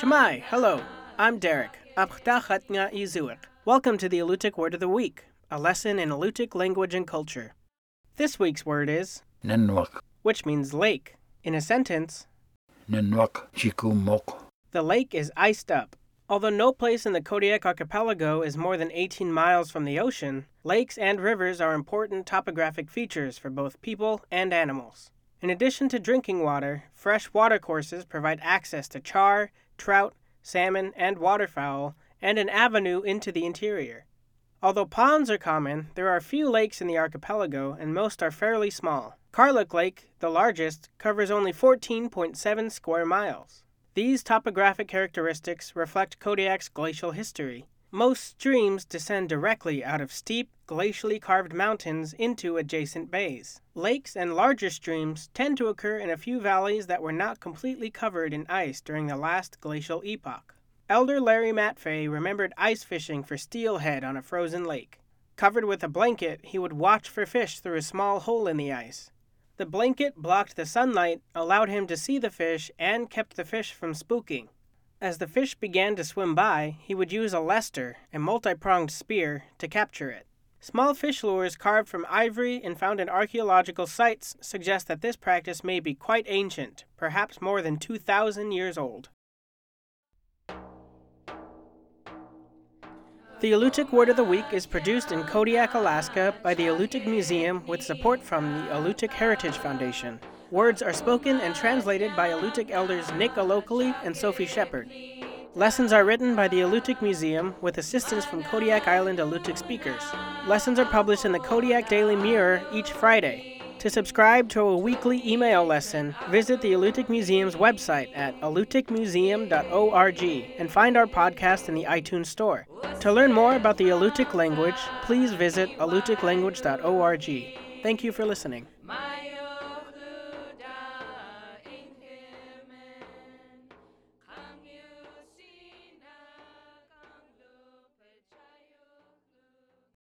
Cama'i, hello. I'm Derek. Welcome to the Alutiiq Word of the Week, a lesson in Alutiiq language and culture. This week's word is Nanwaq. which means lake. In a sentence, Nanwaq chikumok. the lake is iced up. Although no place in the Kodiak archipelago is more than 18 miles from the ocean, lakes and rivers are important topographic features for both people and animals. In addition to drinking water, fresh watercourses provide access to char, trout, salmon, and waterfowl, and an avenue into the interior. Although ponds are common, there are few lakes in the archipelago, and most are fairly small. Karluk Lake, the largest, covers only 14.7 square miles. These topographic characteristics reflect Kodiak's glacial history. Most streams descend directly out of steep, glacially carved mountains into adjacent bays. Lakes and larger streams tend to occur in a few valleys that were not completely covered in ice during the last glacial epoch. Elder Larry Matfay remembered ice fishing for steelhead on a frozen lake. Covered with a blanket, he would watch for fish through a small hole in the ice. The blanket blocked the sunlight, allowed him to see the fish, and kept the fish from spooking. As the fish began to swim by, he would use a leister, a multi pronged spear, to capture it. Small fish lures carved from ivory and found in archaeological sites suggest that this practice may be quite ancient, perhaps more than 2,000 years old. The Alutiiq Word of the Week is produced in Kodiak, Alaska by the Alutiiq Museum with support from the Alutiiq Heritage Foundation. Words are spoken and translated by Alutiiq elders Nick Alokli and Sophie Shepherd. Lessons are written by the Alutiiq Museum with assistance from Kodiak Island Alutiiq speakers. Lessons are published in the Kodiak Daily Mirror each Friday. To subscribe to a weekly email lesson, visit the Alutiiq Museum's website at alutiiqmuseum.org and find our podcast in the iTunes Store. To learn more about the Alutiiq language, please visit alutiiqlanguage.org. Thank you for listening.